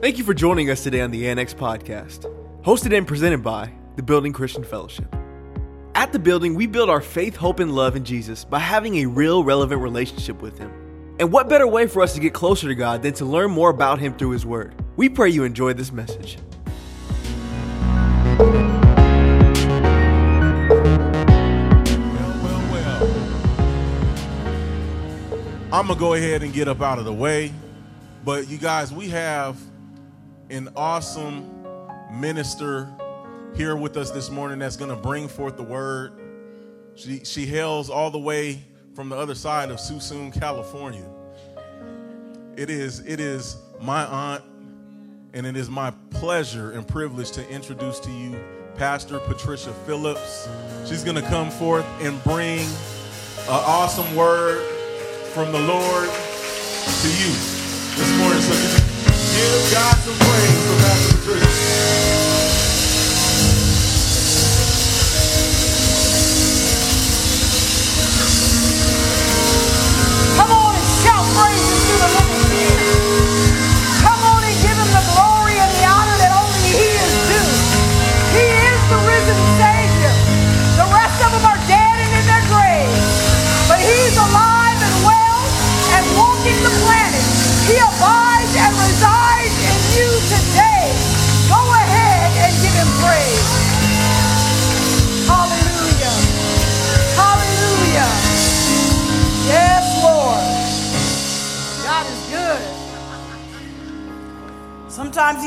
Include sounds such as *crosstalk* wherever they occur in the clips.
Thank you for joining us today on the Annex Podcast, hosted and presented by the Building Christian Fellowship. At the building, we build our faith, hope, and love in Jesus by having a real, relevant relationship with Him. And what better way for us to get closer to God than to learn more about Him through His Word? We pray you enjoy this message. I'm going to go ahead and get up out of the way. But you guys, we have an awesome minister here with us this morning that's going to bring forth the word. She, she hails all the way from the other side of Suisun, California. It is, it is my aunt, and it is my pleasure and privilege to introduce to you Pastor Patricia Phillips. She's going to come forth and bring an awesome word from the Lord to you this morning. So give God some praise for Pastor Patricia.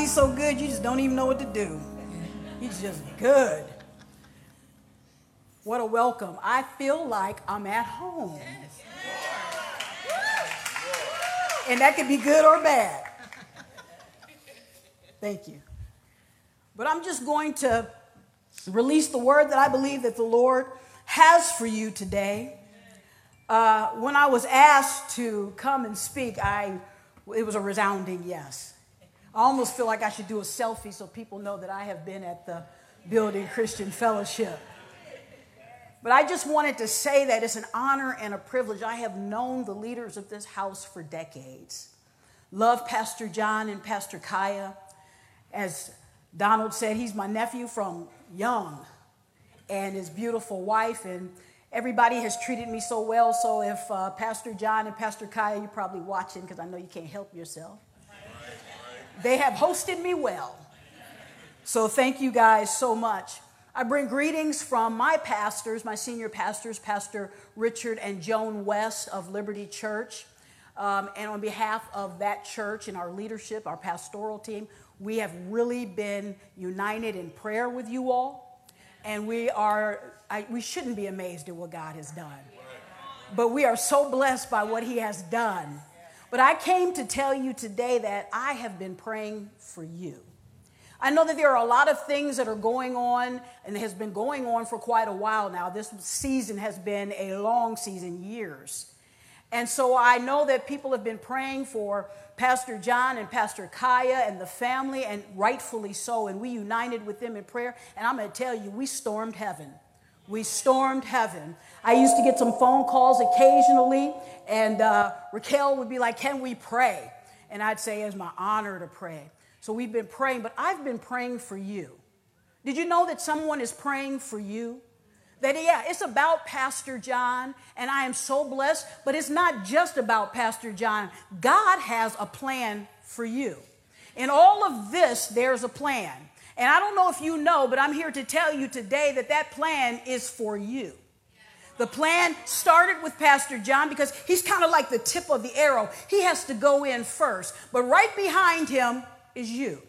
He's so good you just don't even know what to do. He's just good. What a welcome. I feel like I'm at home. And that could be good or bad. Thank you. But I'm just going to release the word that I believe that the Lord has for you today. Uh, when I was asked to come and speak, I, it was a resounding yes. I almost feel like I should do a selfie so people know that I have been at the Building Christian Fellowship. But I just wanted to say that it's an honor and a privilege. I have known the leaders of this house for decades. Love Pastor John and Pastor Kaya. As Donald said, he's my nephew from young and his beautiful wife. And everybody has treated me so well. So if uh, Pastor John and Pastor Kaya, you're probably watching because I know you can't help yourself. They have hosted me well. So thank you guys so much. I bring greetings from my pastors, my senior pastors, Pastor Richard and Joan West of Liberty Church. Um, and on behalf of that church and our leadership, our pastoral team, we have really been united in prayer with you all. And we are, I, we shouldn't be amazed at what God has done. But we are so blessed by what He has done. But I came to tell you today that I have been praying for you. I know that there are a lot of things that are going on and has been going on for quite a while now. This season has been a long season, years. And so I know that people have been praying for Pastor John and Pastor Kaya and the family, and rightfully so. And we united with them in prayer. And I'm going to tell you, we stormed heaven. We stormed heaven. I used to get some phone calls occasionally, and uh, Raquel would be like, Can we pray? And I'd say, It's my honor to pray. So we've been praying, but I've been praying for you. Did you know that someone is praying for you? That, yeah, it's about Pastor John, and I am so blessed, but it's not just about Pastor John. God has a plan for you. In all of this, there's a plan. And I don't know if you know, but I'm here to tell you today that that plan is for you. The plan started with Pastor John because he's kind of like the tip of the arrow. He has to go in first, but right behind him is you.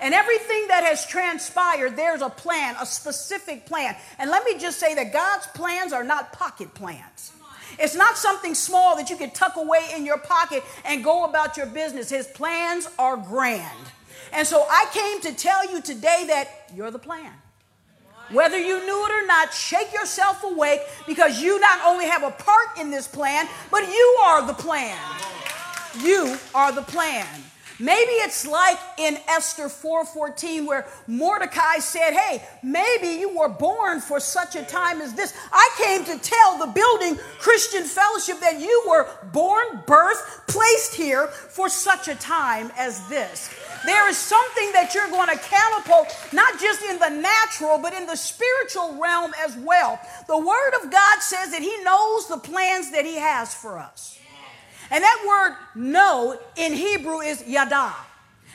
And everything that has transpired, there's a plan, a specific plan. And let me just say that God's plans are not pocket plans. It's not something small that you can tuck away in your pocket and go about your business. His plans are grand. And so I came to tell you today that you're the plan. Whether you knew it or not, shake yourself awake because you not only have a part in this plan, but you are the plan. You are the plan. Maybe it's like in Esther 4:14 where Mordecai said, "Hey, maybe you were born for such a time as this." I came to tell the building Christian Fellowship that you were born, birthed, placed here for such a time as this. There is something that you're going to catapult, not just in the natural, but in the spiritual realm as well. The Word of God says that He knows the plans that He has for us. And that word know in Hebrew is yada.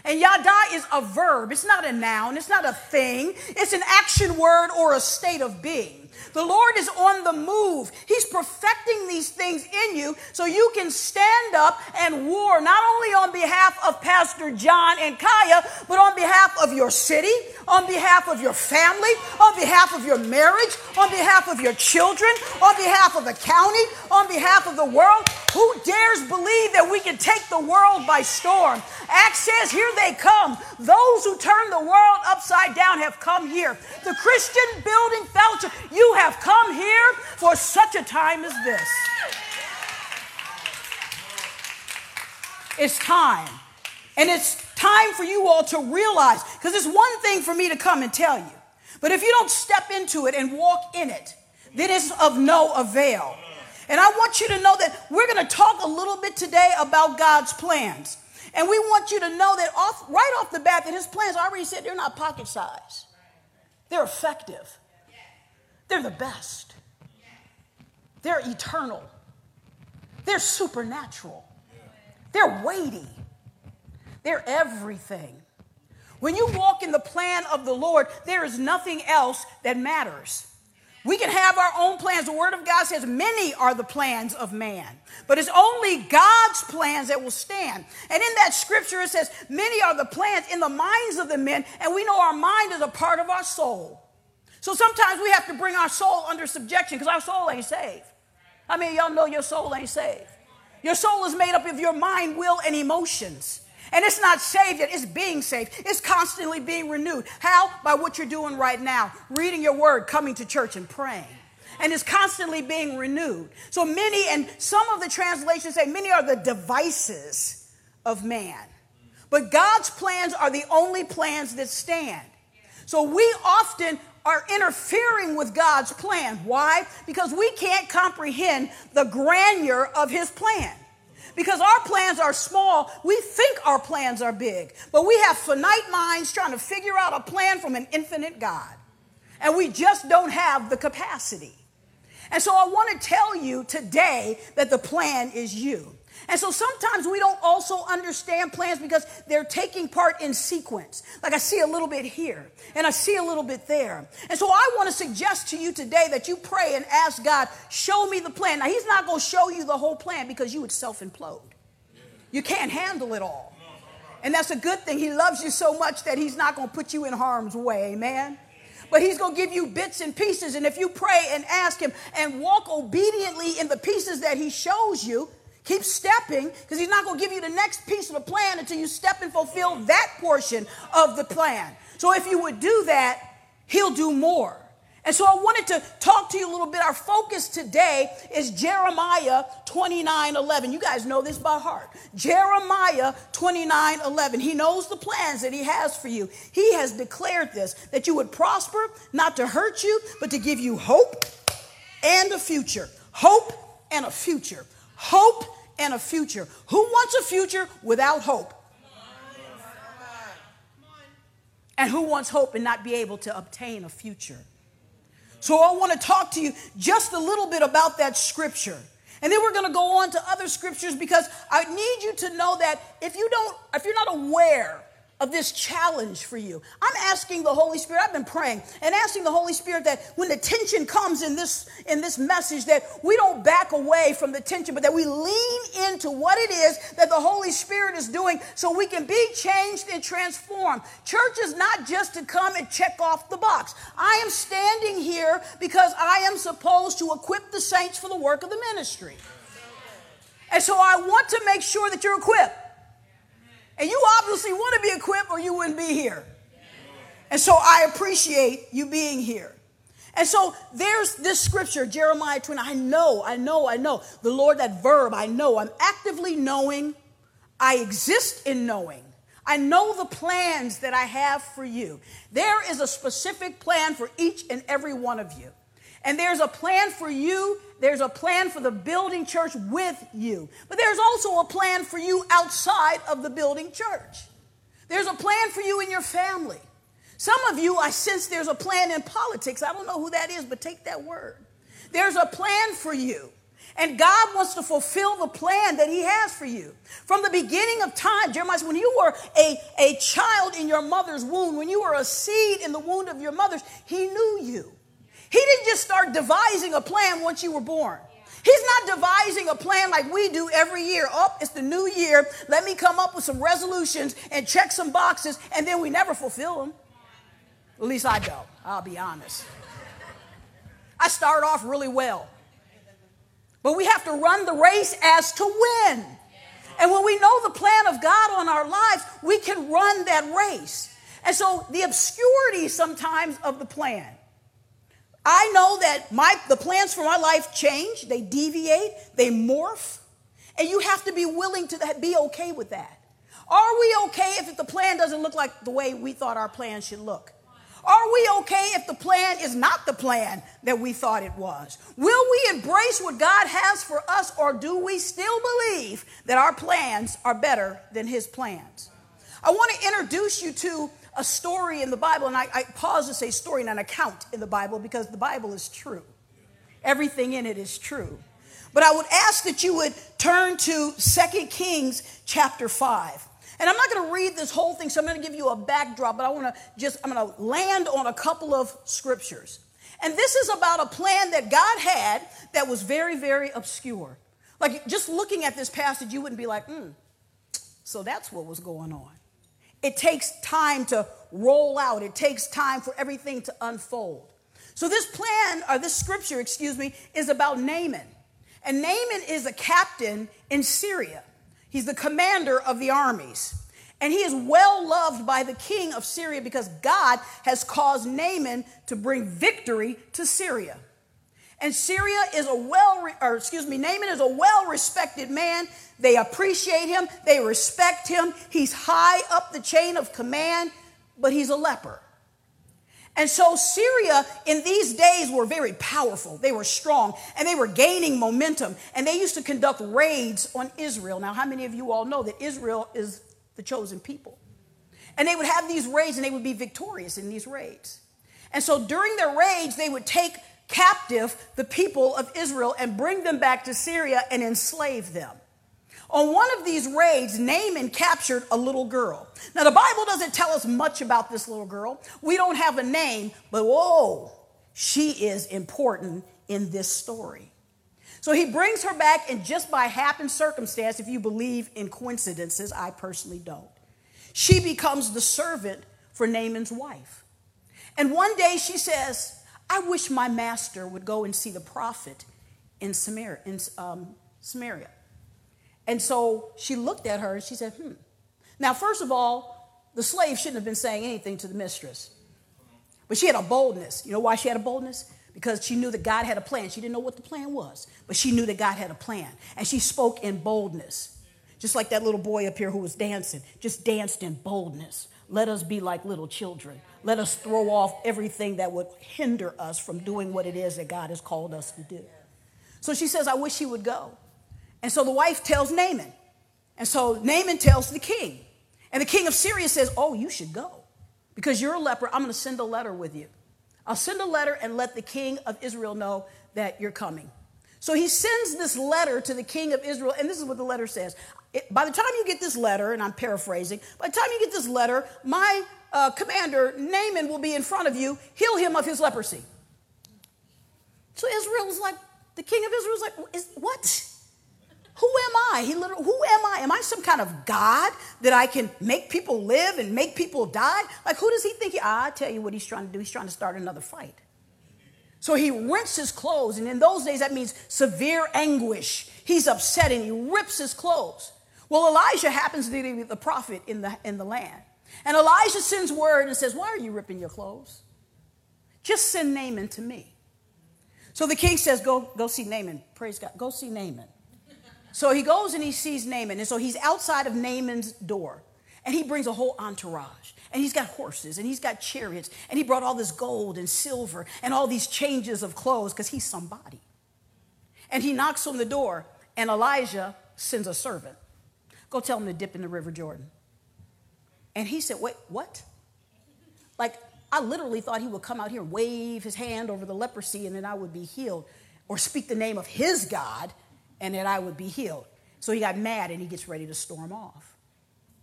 And yada is a verb. It's not a noun. It's not a thing. It's an action word or a state of being. The Lord is on the move. He's perfecting these things in you so you can stand up and war not only on behalf of Pastor John and Kaya, but on behalf of your city, on behalf of your family, on behalf of your marriage, on behalf of your children, on behalf of the county, on behalf of the world. Who dares believe that we can take the world by storm? Acts says, Here they come. Those who turn the world upside down have come here. The Christian Building Fellowship, you have come here for such a time as this. It's time. And it's time for you all to realize, because it's one thing for me to come and tell you, but if you don't step into it and walk in it, then it's of no avail. And I want you to know that we're going to talk a little bit today about God's plans. And we want you to know that off, right off the bat that his plans, I already said, they're not pocket size. They're effective. They're the best. They're eternal. They're supernatural. They're weighty. They're everything. When you walk in the plan of the Lord, there is nothing else that matters. We can have our own plans. The Word of God says, Many are the plans of man, but it's only God's plans that will stand. And in that scripture, it says, Many are the plans in the minds of the men, and we know our mind is a part of our soul. So sometimes we have to bring our soul under subjection because our soul ain't saved. I mean, y'all know your soul ain't saved. Your soul is made up of your mind, will, and emotions. And it's not saved yet, it's being saved. It's constantly being renewed. How? By what you're doing right now reading your word, coming to church, and praying. And it's constantly being renewed. So many, and some of the translations say many are the devices of man. But God's plans are the only plans that stand. So we often are interfering with God's plan. Why? Because we can't comprehend the grandeur of His plan. Because our plans are small, we think our plans are big. But we have finite minds trying to figure out a plan from an infinite God. And we just don't have the capacity. And so I want to tell you today that the plan is you. And so sometimes we don't also understand plans because they're taking part in sequence. Like I see a little bit here and I see a little bit there. And so I want to suggest to you today that you pray and ask God, show me the plan. Now, He's not going to show you the whole plan because you would self implode. You can't handle it all. And that's a good thing. He loves you so much that He's not going to put you in harm's way. Amen but he's going to give you bits and pieces. And if you pray and ask him and walk obediently in the pieces that he shows you, Keep stepping because he's not going to give you the next piece of the plan until you step and fulfill that portion of the plan. So if you would do that, he'll do more. And so I wanted to talk to you a little bit. Our focus today is Jeremiah 29 11. You guys know this by heart. Jeremiah 29 11. He knows the plans that he has for you. He has declared this that you would prosper, not to hurt you, but to give you hope and a future. Hope and a future. Hope and a future. Who wants a future without hope? And who wants hope and not be able to obtain a future? So I want to talk to you just a little bit about that scripture. And then we're going to go on to other scriptures because I need you to know that if you don't if you're not aware of this challenge for you. I'm asking the Holy Spirit, I've been praying and asking the Holy Spirit that when the tension comes in this in this message that we don't back away from the tension but that we lean into what it is that the Holy Spirit is doing so we can be changed and transformed. Church is not just to come and check off the box. I am standing here because I am supposed to equip the saints for the work of the ministry. And so I want to make sure that you're equipped. And you obviously want to be equipped or you wouldn't be here. And so I appreciate you being here. And so there's this scripture, Jeremiah 20. I know, I know, I know. The Lord, that verb, I know. I'm actively knowing. I exist in knowing. I know the plans that I have for you. There is a specific plan for each and every one of you. And there's a plan for you, there's a plan for the building church with you. But there's also a plan for you outside of the building church. There's a plan for you in your family. Some of you, I sense there's a plan in politics. I don't know who that is, but take that word. There's a plan for you. And God wants to fulfill the plan that He has for you. From the beginning of time, Jeremiah, when you were a, a child in your mother's womb, when you were a seed in the womb of your mother's, He knew you. He didn't just start devising a plan once you were born. He's not devising a plan like we do every year. Oh, it's the new year. Let me come up with some resolutions and check some boxes, and then we never fulfill them. At least I don't, I'll be honest. I start off really well. But we have to run the race as to win. And when we know the plan of God on our lives, we can run that race. And so the obscurity sometimes of the plan. I know that my the plans for my life change, they deviate, they morph, and you have to be willing to be okay with that. Are we okay if the plan doesn't look like the way we thought our plan should look? Are we okay if the plan is not the plan that we thought it was? Will we embrace what God has for us, or do we still believe that our plans are better than His plans? I want to introduce you to a story in the Bible, and I, I pause to say story and an account in the Bible because the Bible is true. Everything in it is true. But I would ask that you would turn to 2 Kings chapter 5. And I'm not going to read this whole thing, so I'm going to give you a backdrop, but I want to just, I'm going to land on a couple of scriptures. And this is about a plan that God had that was very, very obscure. Like just looking at this passage, you wouldn't be like, hmm, so that's what was going on. It takes time to roll out, it takes time for everything to unfold. So, this plan, or this scripture, excuse me, is about Naaman. And Naaman is a captain in Syria. He's the commander of the armies. And he is well loved by the king of Syria because God has caused Naaman to bring victory to Syria. And Syria is a well, or excuse me, Naaman is a well respected man. They appreciate him, they respect him. He's high up the chain of command, but he's a leper. And so Syria in these days were very powerful. They were strong and they were gaining momentum. And they used to conduct raids on Israel. Now, how many of you all know that Israel is the chosen people? And they would have these raids and they would be victorious in these raids. And so during their raids, they would take captive the people of Israel and bring them back to Syria and enslave them. On one of these raids, Naaman captured a little girl. Now, the Bible doesn't tell us much about this little girl. We don't have a name, but whoa, she is important in this story. So he brings her back, and just by happen circumstance, if you believe in coincidences, I personally don't, she becomes the servant for Naaman's wife. And one day she says, I wish my master would go and see the prophet in Samaria. In, um, Samaria. And so she looked at her and she said, hmm. Now, first of all, the slave shouldn't have been saying anything to the mistress. But she had a boldness. You know why she had a boldness? Because she knew that God had a plan. She didn't know what the plan was, but she knew that God had a plan. And she spoke in boldness. Just like that little boy up here who was dancing, just danced in boldness. Let us be like little children. Let us throw off everything that would hinder us from doing what it is that God has called us to do. So she says, I wish he would go. And so the wife tells Naaman. And so Naaman tells the king. And the king of Syria says, Oh, you should go. Because you're a leper, I'm going to send a letter with you. I'll send a letter and let the king of Israel know that you're coming. So he sends this letter to the king of Israel, and this is what the letter says. It, by the time you get this letter, and I'm paraphrasing, by the time you get this letter, my uh, commander, Naaman, will be in front of you, heal him of his leprosy. So Israel was like, the king of Israel was like, "Is what? Who am I? He literally, who am I? Am I some kind of God that I can make people live and make people die? Like, who does he think he, I tell you what he's trying to do. He's trying to start another fight. So he rents his clothes, and in those days, that means severe anguish. He's upset and he rips his clothes. Well, Elijah happens to be the prophet in the, in the land. And Elijah sends word and says, Why are you ripping your clothes? Just send Naaman to me. So the king says, Go, go see Naaman. Praise God. Go see Naaman. So he goes and he sees Naaman. And so he's outside of Naaman's door. And he brings a whole entourage. And he's got horses and he's got chariots. And he brought all this gold and silver and all these changes of clothes because he's somebody. And he knocks on the door, and Elijah sends a servant. Go tell him to dip in the River Jordan. And he said, Wait, what? Like, I literally thought he would come out here, wave his hand over the leprosy, and then I would be healed, or speak the name of his God, and that I would be healed. So he got mad and he gets ready to storm off.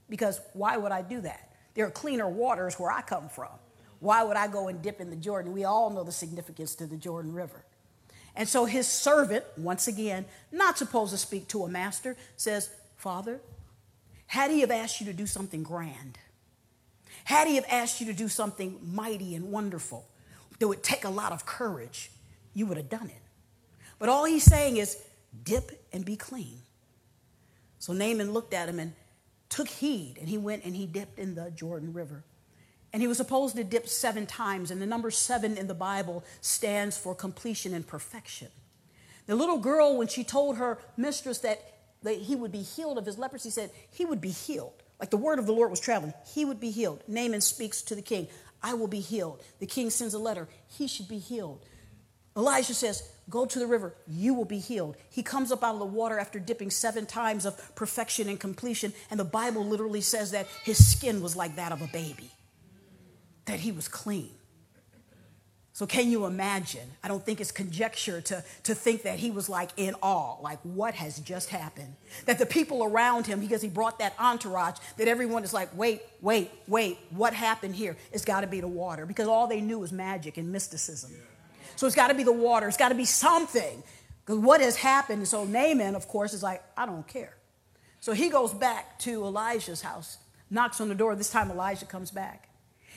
Because why would I do that? There are cleaner waters where I come from. Why would I go and dip in the Jordan? We all know the significance to the Jordan River. And so his servant, once again, not supposed to speak to a master, says, Father, had he have asked you to do something grand, had he have asked you to do something mighty and wonderful that would take a lot of courage, you would have done it. But all he's saying is, dip and be clean. So Naaman looked at him and took heed, and he went and he dipped in the Jordan River. And he was supposed to dip seven times, and the number seven in the Bible stands for completion and perfection. The little girl, when she told her mistress that, that he would be healed of his leprosy, said he would be healed. Like the word of the Lord was traveling, he would be healed. Naaman speaks to the king, I will be healed. The king sends a letter, he should be healed. Elijah says, Go to the river, you will be healed. He comes up out of the water after dipping seven times of perfection and completion, and the Bible literally says that his skin was like that of a baby that he was clean. So, can you imagine? I don't think it's conjecture to, to think that he was like in awe, like what has just happened? That the people around him, because he brought that entourage, that everyone is like, wait, wait, wait, what happened here? It's got to be the water, because all they knew was magic and mysticism. So, it's got to be the water, it's got to be something. Because what has happened? So, Naaman, of course, is like, I don't care. So, he goes back to Elijah's house, knocks on the door. This time, Elijah comes back.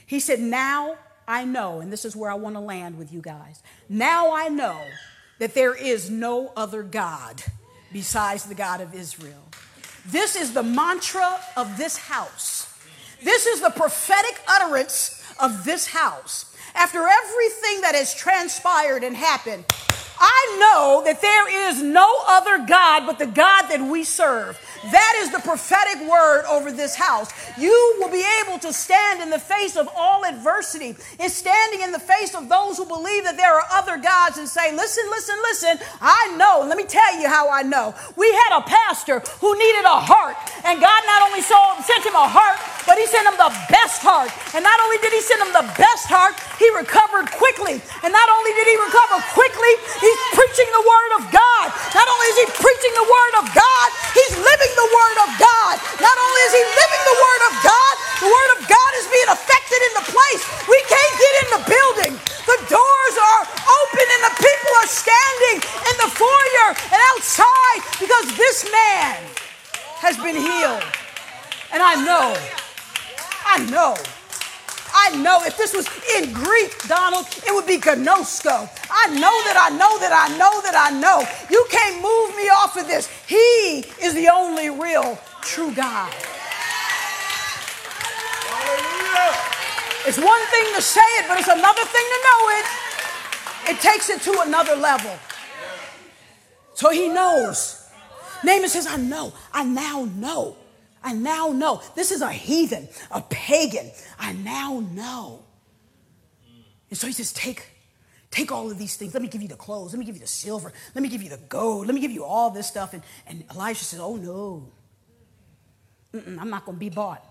He said, Now I know, and this is where I want to land with you guys. Now I know that there is no other God besides the God of Israel. This is the mantra of this house. This is the prophetic utterance of this house. After everything that has transpired and happened, I know that there is no other God but the God that we serve. That is the prophetic word over this house. You will be able to stand in the face of all adversity and standing in the face of those who believe that there are other gods and say, Listen, listen, listen, I know. Let me tell you how I know. We had a pastor who needed a heart, and God not only sent him a heart, but he sent him the best heart. And not only did he send him the best heart, he recovered quickly. And not only did he recover quickly, he's preaching the word of God. Not only is he preaching the word of God, he's living the word of God. Not only is he living the word of God, the word of God is being affected in the place. We can't get in the building. The doors are open and the people are standing in the foyer and outside because this man has been healed. And I know, I know I know if this was in Greek, Donald, it would be gnosko. I know that I know that I know that I know. You can't move me off of this. He is the only real true God. It's one thing to say it, but it's another thing to know it. It takes it to another level. So he knows. Naaman says, I know. I now know. I now know. This is a heathen, a pagan. I now know. And so he says, Take, take all of these things. Let me give you the clothes. Let me give you the silver. Let me give you the gold. Let me give you all this stuff. And, and Elisha says, Oh, no. Mm-mm, I'm not going to be bought.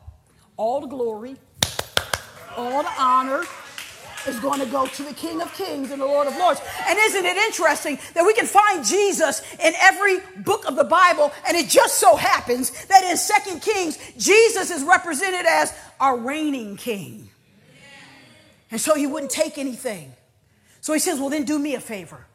All the glory, all the honor, is going to go to the King of Kings and the Lord of Lords. And isn't it interesting that we can find Jesus in every book of the Bible, and it just so happens that in Second Kings, Jesus is represented as our reigning king. And so he wouldn't take anything. So he says, Well, then do me a favor.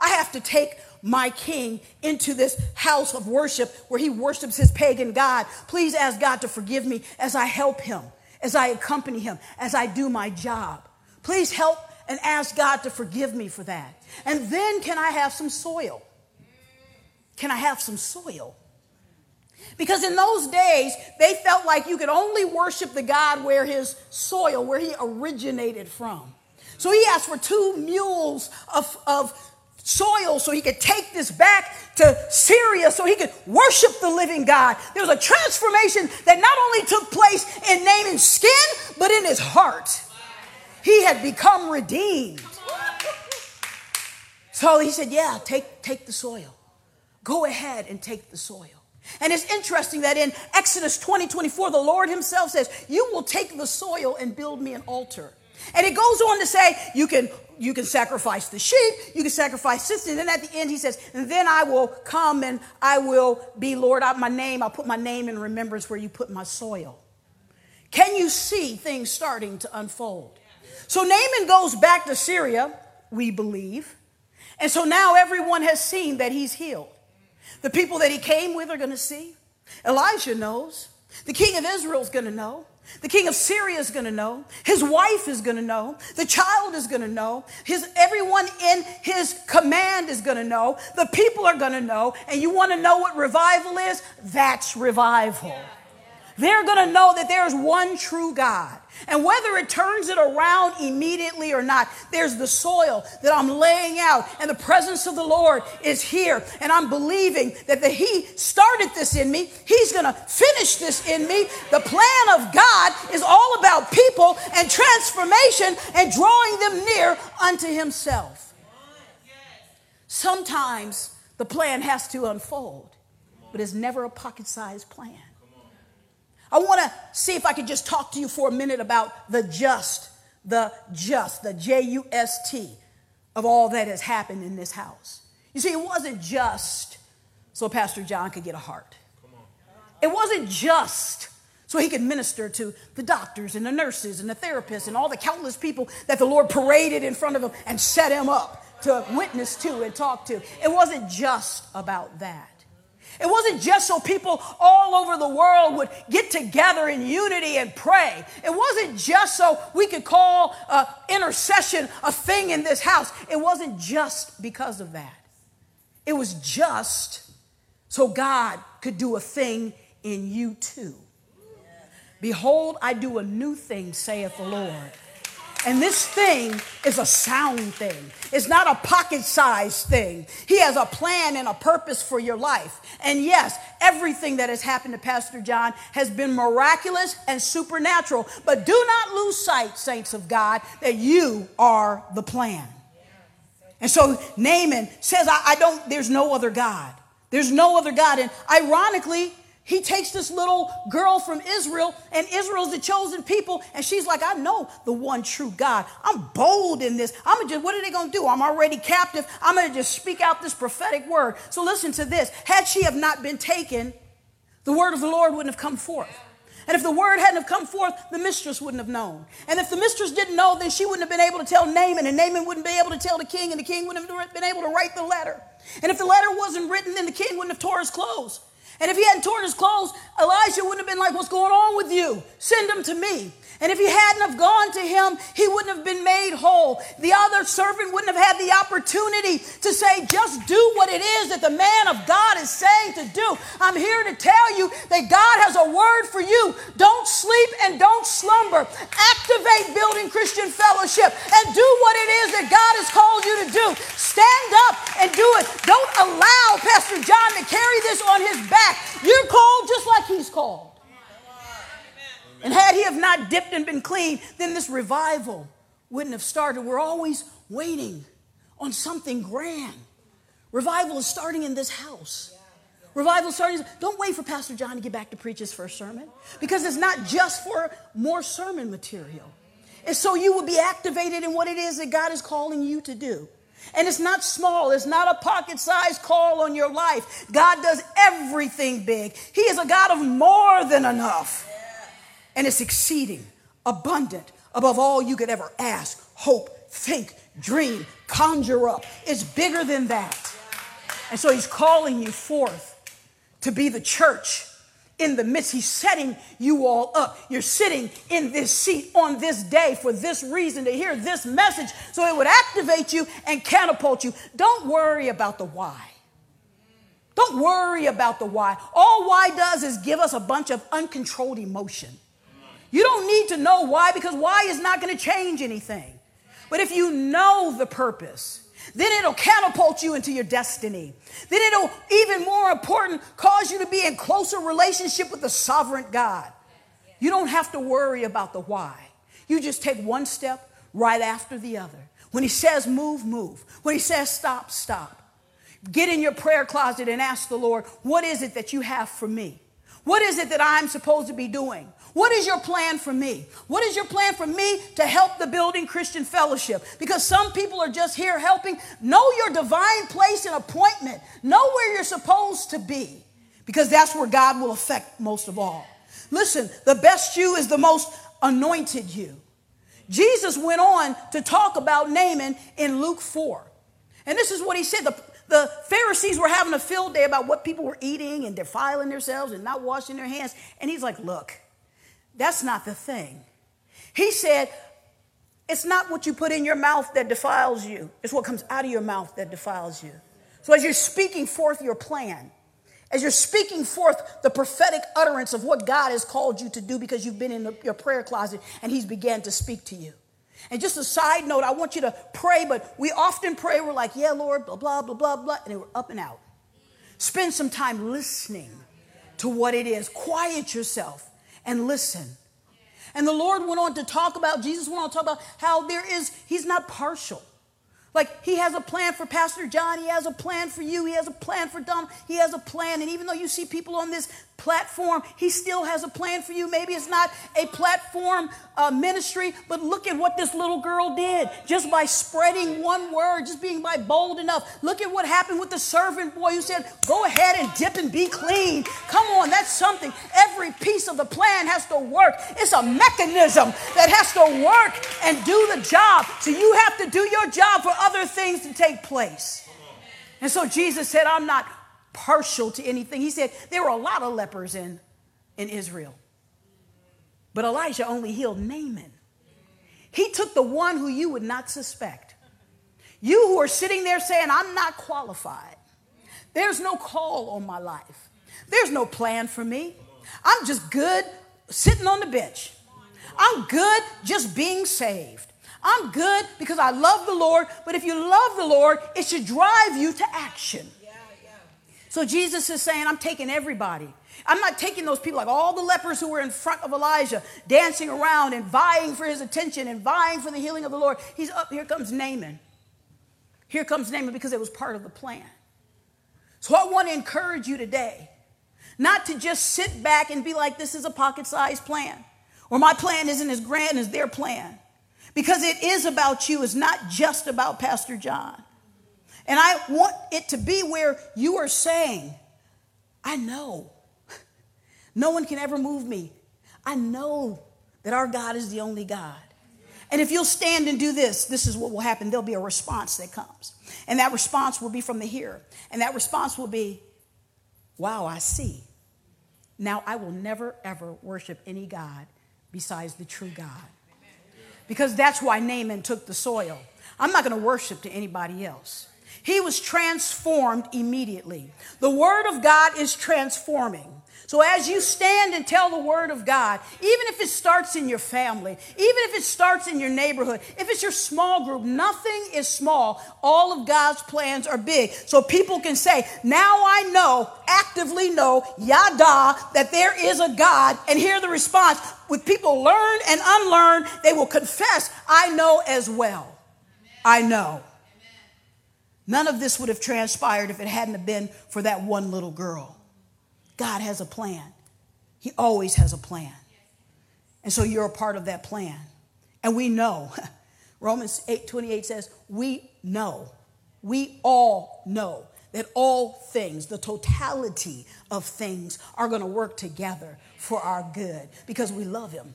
I have to take my king into this house of worship where he worships his pagan God. Please ask God to forgive me as I help him, as I accompany him, as I do my job. Please help and ask God to forgive me for that. And then can I have some soil? Can I have some soil? Because in those days, they felt like you could only worship the God where his soil, where he originated from. So he asked for two mules of, of soil so he could take this back to Syria so he could worship the living God. There was a transformation that not only took place in Naaman's skin, but in his heart. He had become redeemed. So he said, Yeah, take, take the soil. Go ahead and take the soil. And it's interesting that in Exodus 20 24, the Lord Himself says, You will take the soil and build me an altar. And it goes on to say, You can you can sacrifice the sheep, you can sacrifice this, and then at the end he says, and then I will come and I will be Lord, I, my name, I'll put my name in remembrance where you put my soil. Can you see things starting to unfold? So Naaman goes back to Syria, we believe, and so now everyone has seen that he's healed. The people that he came with are going to see. Elijah knows. The king of Israel is going to know. The king of Syria is going to know. His wife is going to know. The child is going to know. His everyone in his command is going to know. The people are going to know. And you want to know what revival is? That's revival. They're going to know that there's one true God. And whether it turns it around immediately or not, there's the soil that I'm laying out, and the presence of the Lord is here. And I'm believing that the He started this in me, He's going to finish this in me. The plan of God is all about people and transformation and drawing them near unto Himself. Sometimes the plan has to unfold, but it's never a pocket sized plan. I want to see if I could just talk to you for a minute about the just, the just, the J U S T of all that has happened in this house. You see, it wasn't just so Pastor John could get a heart, it wasn't just so he could minister to the doctors and the nurses and the therapists and all the countless people that the Lord paraded in front of him and set him up to witness to and talk to. It wasn't just about that. It wasn't just so people all over the world would get together in unity and pray. It wasn't just so we could call uh, intercession a thing in this house. It wasn't just because of that. It was just so God could do a thing in you too. Behold, I do a new thing, saith the Lord. And this thing is a sound thing. It's not a pocket sized thing. He has a plan and a purpose for your life. And yes, everything that has happened to Pastor John has been miraculous and supernatural. But do not lose sight, saints of God, that you are the plan. And so Naaman says, I, I don't, there's no other God. There's no other God. And ironically, he takes this little girl from Israel, and Israel's the chosen people, and she's like, I know the one true God. I'm bold in this. I'm gonna just, what are they gonna do? I'm already captive. I'm gonna just speak out this prophetic word. So listen to this. Had she have not been taken, the word of the Lord wouldn't have come forth. And if the word hadn't have come forth, the mistress wouldn't have known. And if the mistress didn't know, then she wouldn't have been able to tell Naaman, and Naaman wouldn't be able to tell the king, and the king wouldn't have been able to write the letter. And if the letter wasn't written, then the king wouldn't have tore his clothes. And if he hadn't torn his clothes, Elijah wouldn't have been like, What's going on with you? Send him to me. And if he hadn't have gone to him, he wouldn't have been made whole. The other servant wouldn't have had the opportunity to say, just do what it is that the man of God is saying to do. I'm here to tell you that God has a word for you. Don't sleep and don't slumber. Activate Building Christian Fellowship and do what it is that God has called you to do. Stand up and do it. Don't allow Pastor John to carry this on his back. You're called just like he's called. And had he have not dipped and been clean, then this revival wouldn't have started. We're always waiting on something grand. Revival is starting in this house. Revival starting. Don't wait for Pastor John to get back to preach his first sermon because it's not just for more sermon material. It's so you will be activated in what it is that God is calling you to do. And it's not small, it's not a pocket sized call on your life. God does everything big. He is a God of more than enough and it's exceeding, abundant, above all you could ever ask, hope, think, dream, conjure up. It's bigger than that. And so he's calling you forth to be the church in the midst. He's setting you all up. You're sitting in this seat on this day for this reason to hear this message so it would activate you and catapult you. Don't worry about the why. Don't worry about the why. All why does is give us a bunch of uncontrolled emotion. You don't need to know why because why is not going to change anything. But if you know the purpose Then it'll catapult you into your destiny. Then it'll, even more important, cause you to be in closer relationship with the sovereign God. You don't have to worry about the why. You just take one step right after the other. When he says move, move. When he says stop, stop. Get in your prayer closet and ask the Lord, what is it that you have for me? What is it that I'm supposed to be doing? What is your plan for me? What is your plan for me to help the building Christian fellowship? Because some people are just here helping. Know your divine place and appointment. Know where you're supposed to be, because that's where God will affect most of all. Listen, the best you is the most anointed you. Jesus went on to talk about Naaman in Luke 4. And this is what he said. The, the Pharisees were having a field day about what people were eating and defiling themselves and not washing their hands. And he's like, Look, that's not the thing. He said, It's not what you put in your mouth that defiles you, it's what comes out of your mouth that defiles you. So as you're speaking forth your plan, as you're speaking forth the prophetic utterance of what God has called you to do because you've been in the, your prayer closet and He's began to speak to you. And just a side note, I want you to pray, but we often pray, we're like, yeah, Lord, blah, blah, blah, blah, blah, and we're up and out. Spend some time listening to what it is. Quiet yourself and listen. And the Lord went on to talk about, Jesus went on to talk about how there is, He's not partial. Like he has a plan for Pastor John, he has a plan for you, he has a plan for Don, he has a plan. And even though you see people on this platform, he still has a plan for you. Maybe it's not a platform uh, ministry, but look at what this little girl did just by spreading one word, just being by bold enough. Look at what happened with the servant boy who said, Go ahead and dip and be clean. Come on, that's something. Every piece of the plan has to work. It's a mechanism that has to work and do the job. So you have to do your job for other things to take place. And so Jesus said, I'm not partial to anything. He said there were a lot of lepers in, in Israel. But Elijah only healed Naaman. He took the one who you would not suspect. You who are sitting there saying, I'm not qualified. There's no call on my life. There's no plan for me. I'm just good sitting on the bench. I'm good just being saved. I'm good because I love the Lord, but if you love the Lord, it should drive you to action. So Jesus is saying, I'm taking everybody. I'm not taking those people like all the lepers who were in front of Elijah, dancing around and vying for his attention and vying for the healing of the Lord. He's up. Here comes Naaman. Here comes Naaman because it was part of the plan. So I want to encourage you today not to just sit back and be like, this is a pocket sized plan, or my plan isn't as grand as their plan. Because it is about you, it's not just about Pastor John. And I want it to be where you are saying, I know. *laughs* No one can ever move me. I know that our God is the only God. And if you'll stand and do this, this is what will happen. There'll be a response that comes. And that response will be from the hearer. And that response will be, Wow, I see. Now I will never, ever worship any God besides the true God. Because that's why Naaman took the soil. I'm not going to worship to anybody else. He was transformed immediately. The Word of God is transforming. So, as you stand and tell the Word of God, even if it starts in your family, even if it starts in your neighborhood, if it's your small group, nothing is small. All of God's plans are big. So people can say, Now I know, actively know, yada, that there is a God, and hear the response. With people learn and unlearn, they will confess, I know as well. I know. None of this would have transpired if it hadn't been for that one little girl. God has a plan. He always has a plan. And so you're a part of that plan. And we know. *laughs* Romans 8 28 says, We know, we all know that all things, the totality of things, are going to work together for our good because we love Him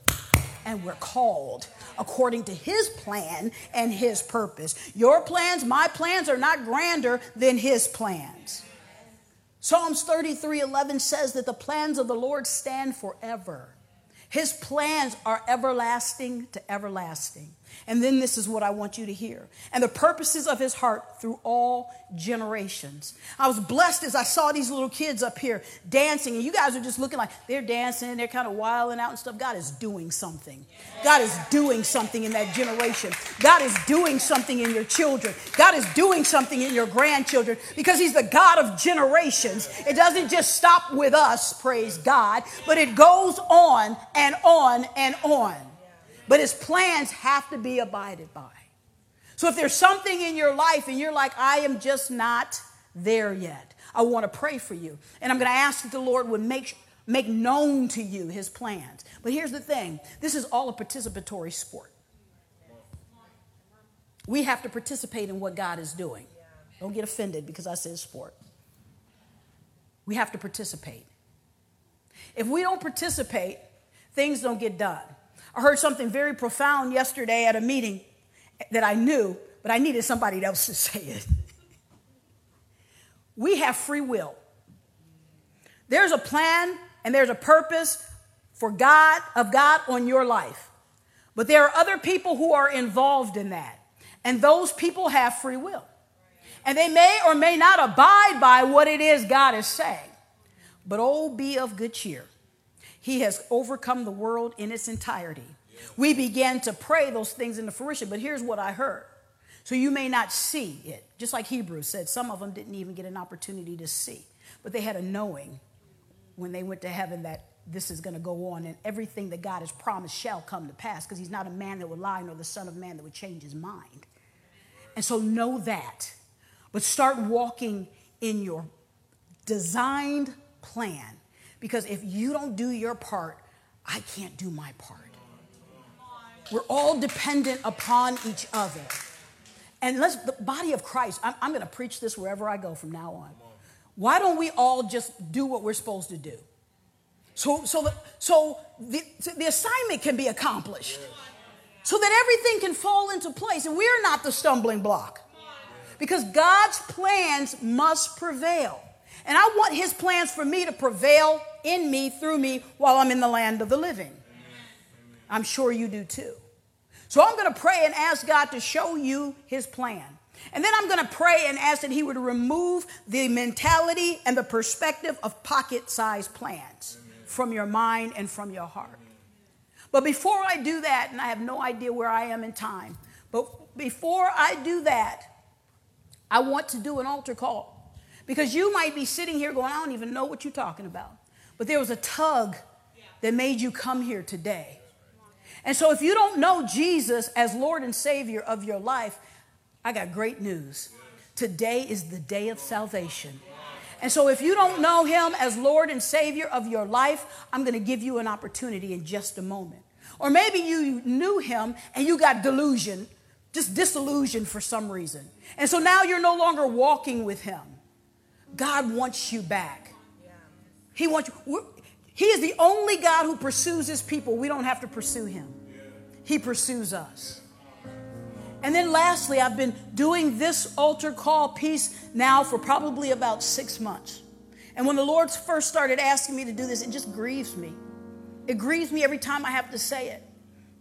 and we're called according to his plan and his purpose. Your plans, my plans are not grander than his plans. Psalms 33 11 says that the plans of the Lord stand forever. His plans are everlasting to everlasting. And then this is what I want you to hear. And the purposes of his heart through all generations. I was blessed as I saw these little kids up here dancing, and you guys are just looking like they're dancing, they're kind of wilding out and stuff. God is doing something. God is doing something in that generation. God is doing something in your children. God is doing something in your grandchildren because he's the God of generations. It doesn't just stop with us, praise God, but it goes on and on and on. But his plans have to be abided by. So if there's something in your life and you're like, I am just not there yet, I want to pray for you. And I'm going to ask that the Lord would make, make known to you his plans. But here's the thing this is all a participatory sport. We have to participate in what God is doing. Don't get offended because I said sport. We have to participate. If we don't participate, things don't get done. I heard something very profound yesterday at a meeting that I knew, but I needed somebody else to *laughs* say it. we have free will. There's a plan and there's a purpose for God of God on your life. But there are other people who are involved in that. And those people have free will. And they may or may not abide by what it is God is saying. But oh, be of good cheer. He has overcome the world in its entirety. We began to pray those things into fruition, but here's what I heard. So you may not see it. Just like Hebrews said, some of them didn't even get an opportunity to see, but they had a knowing when they went to heaven that this is going to go on and everything that God has promised shall come to pass because he's not a man that would lie nor the son of man that would change his mind. And so know that, but start walking in your designed plan because if you don't do your part, I can't do my part. We're all dependent upon each other. And let's, the body of Christ, I'm, I'm going to preach this wherever I go from now on. Why don't we all just do what we're supposed to do? So, so, the, so the, so the assignment can be accomplished. So that everything can fall into place. And we're not the stumbling block. Because God's plans must prevail. And I want his plans for me to prevail in me, through me, while I'm in the land of the living. I'm sure you do too. So I'm going to pray and ask God to show you his plan. And then I'm going to pray and ask that he would remove the mentality and the perspective of pocket sized plans from your mind and from your heart. But before I do that, and I have no idea where I am in time, but before I do that, I want to do an altar call. Because you might be sitting here going, I don't even know what you're talking about. But there was a tug that made you come here today. And so if you don't know Jesus as Lord and Savior of your life, I got great news. Today is the day of salvation. And so if you don't know him as Lord and Savior of your life, I'm going to give you an opportunity in just a moment. Or maybe you knew him and you got delusion, just disillusion for some reason. And so now you're no longer walking with him. God wants you back. He wants you. He is the only God who pursues his people. We don't have to pursue him. He pursues us. And then lastly, I've been doing this altar call piece now for probably about six months. And when the Lord first started asking me to do this, it just grieves me. It grieves me every time I have to say it.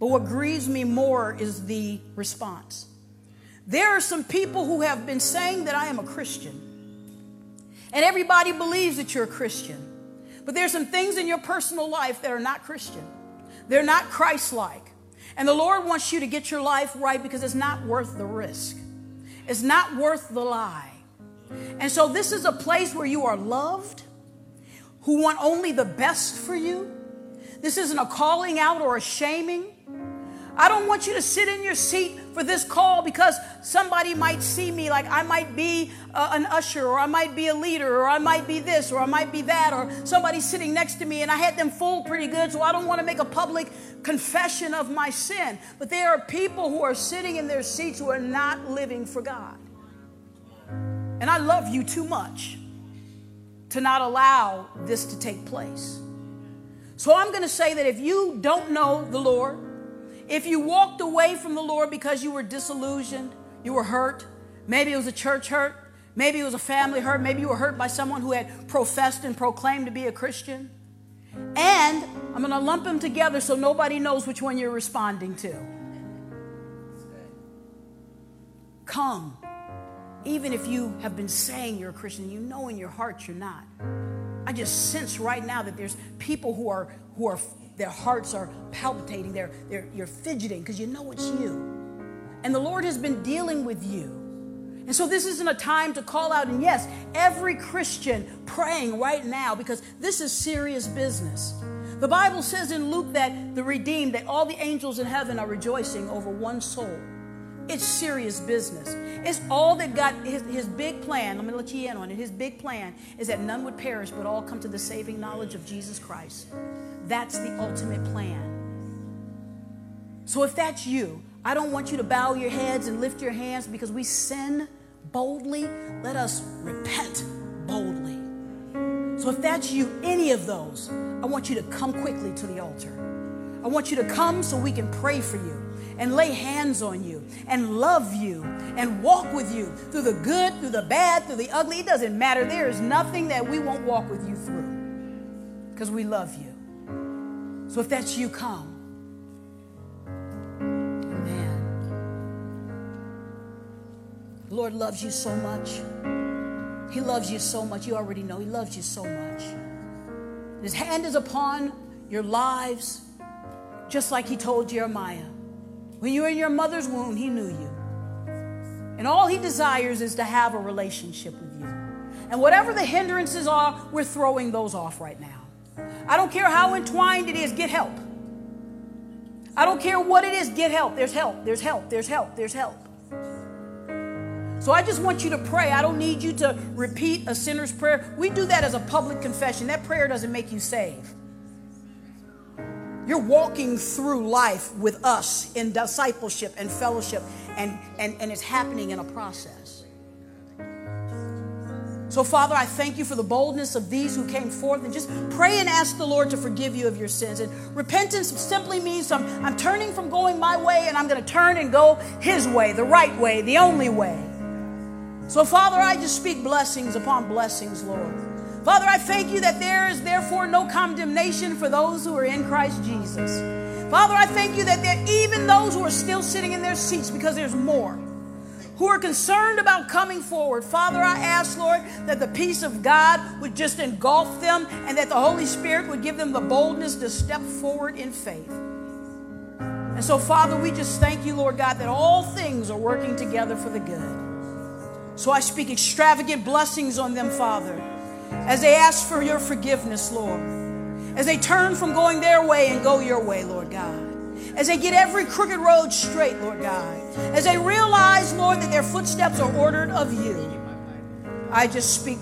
But what grieves me more is the response. There are some people who have been saying that I am a Christian. And everybody believes that you're a Christian. But there's some things in your personal life that are not Christian. They're not Christ like. And the Lord wants you to get your life right because it's not worth the risk, it's not worth the lie. And so, this is a place where you are loved, who want only the best for you. This isn't a calling out or a shaming. I don't want you to sit in your seat for this call because somebody might see me like I might be uh, an usher or I might be a leader or I might be this or I might be that or somebody sitting next to me and I had them fooled pretty good so I don't want to make a public confession of my sin. But there are people who are sitting in their seats who are not living for God. And I love you too much to not allow this to take place. So I'm going to say that if you don't know the Lord, if you walked away from the Lord because you were disillusioned, you were hurt, maybe it was a church hurt, maybe it was a family hurt, maybe you were hurt by someone who had professed and proclaimed to be a Christian. And I'm going to lump them together so nobody knows which one you're responding to. Come. Even if you have been saying you're a Christian, you know in your heart you're not. I just sense right now that there's people who are who are their hearts are palpitating, they're, they're you're fidgeting because you know it's you. And the Lord has been dealing with you. And so this isn't a time to call out. And yes, every Christian praying right now because this is serious business. The Bible says in Luke that the redeemed, that all the angels in heaven are rejoicing over one soul. It's serious business. It's all that God, his, his big plan, I'm going to let you in on it. His big plan is that none would perish, but all come to the saving knowledge of Jesus Christ. That's the ultimate plan. So if that's you, I don't want you to bow your heads and lift your hands because we sin boldly. Let us repent boldly. So if that's you, any of those, I want you to come quickly to the altar. I want you to come so we can pray for you and lay hands on you and love you and walk with you through the good, through the bad, through the ugly. It doesn't matter. There is nothing that we won't walk with you through because we love you. So if that's you, come. Amen. The Lord loves you so much. He loves you so much. You already know He loves you so much. His hand is upon your lives, just like He told Jeremiah. When you were in your mother's womb, He knew you. And all He desires is to have a relationship with you. And whatever the hindrances are, we're throwing those off right now. I don't care how entwined it is, get help. I don't care what it is, get help. There's help, there's help, there's help, there's help. So I just want you to pray. I don't need you to repeat a sinner's prayer. We do that as a public confession. That prayer doesn't make you save. You're walking through life with us in discipleship and fellowship, and, and, and it's happening in a process. So, Father, I thank you for the boldness of these who came forth and just pray and ask the Lord to forgive you of your sins. And repentance simply means I'm, I'm turning from going my way and I'm going to turn and go His way, the right way, the only way. So, Father, I just speak blessings upon blessings, Lord. Father, I thank you that there is therefore no condemnation for those who are in Christ Jesus. Father, I thank you that there, even those who are still sitting in their seats, because there's more, who are concerned about coming forward, Father, I ask, Lord, that the peace of God would just engulf them and that the Holy Spirit would give them the boldness to step forward in faith. And so, Father, we just thank you, Lord God, that all things are working together for the good. So I speak extravagant blessings on them, Father as they ask for your forgiveness, Lord, as they turn from going their way and go your way, Lord God, as they get every crooked road straight, Lord God, as they realize, Lord, that their footsteps are ordered of you, I just speak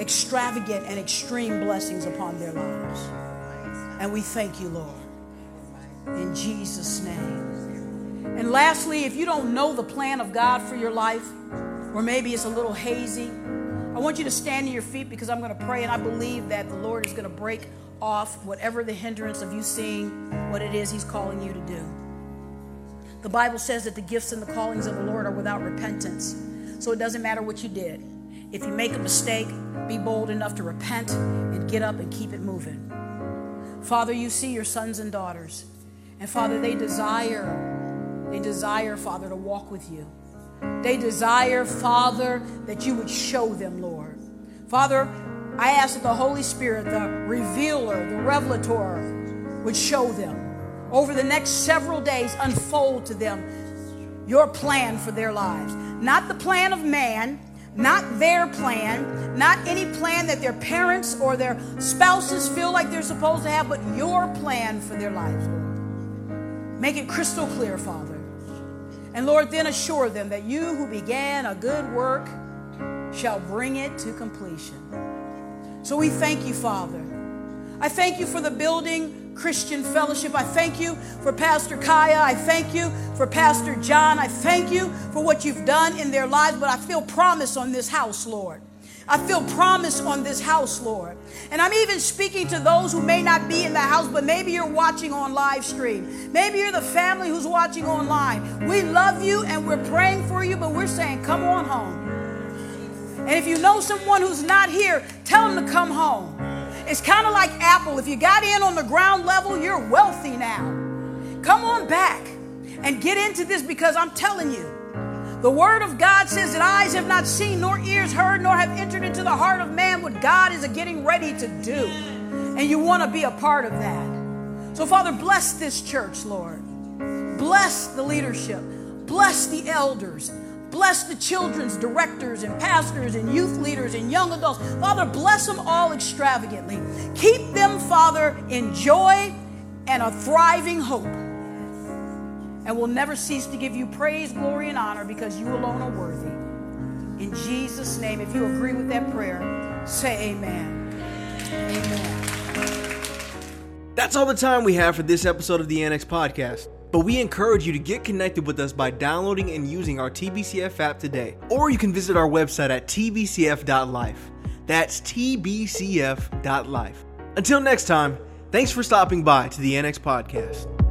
extravagant and extreme blessings upon their lives. And we thank you, Lord, in Jesus' name. And lastly, if you don't know the plan of God for your life, or maybe it's a little hazy, I want you to stand to your feet because I'm going to pray, and I believe that the Lord is going to break off whatever the hindrance of you seeing what it is He's calling you to do. The Bible says that the gifts and the callings of the Lord are without repentance. So it doesn't matter what you did. If you make a mistake, be bold enough to repent and get up and keep it moving. Father, you see your sons and daughters. And Father, they desire, they desire, Father, to walk with you. They desire, Father, that you would show them, Lord. Father, I ask that the Holy Spirit, the revealer, the revelator, would show them over the next several days, unfold to them your plan for their lives. Not the plan of man, not their plan, not any plan that their parents or their spouses feel like they're supposed to have, but your plan for their lives, Lord. Make it crystal clear, Father. And Lord, then assure them that you who began a good work shall bring it to completion. So we thank you, Father. I thank you for the building Christian fellowship. I thank you for Pastor Kaya. I thank you for Pastor John. I thank you for what you've done in their lives, but I feel promise on this house, Lord. I feel promise on this house, Lord. And I'm even speaking to those who may not be in the house, but maybe you're watching on live stream. Maybe you're the family who's watching online. We love you and we're praying for you, but we're saying, come on home. And if you know someone who's not here, tell them to come home. It's kind of like Apple. If you got in on the ground level, you're wealthy now. Come on back and get into this because I'm telling you, the Word of God says that eyes have not seen, nor ears heard, nor have entered into the heart of man what God is getting ready to do. And you want to be a part of that. So, Father, bless this church, Lord. Bless the leadership. Bless the elders. Bless the children's directors and pastors and youth leaders and young adults. Father, bless them all extravagantly. Keep them, Father, in joy and a thriving hope. And we'll never cease to give you praise, glory, and honor because you alone are worthy. In Jesus' name, if you agree with that prayer, say amen. Amen. That's all the time we have for this episode of the Annex Podcast. But we encourage you to get connected with us by downloading and using our TBCF app today. Or you can visit our website at tbcf.life. That's tbcf.life. Until next time, thanks for stopping by to the Annex Podcast.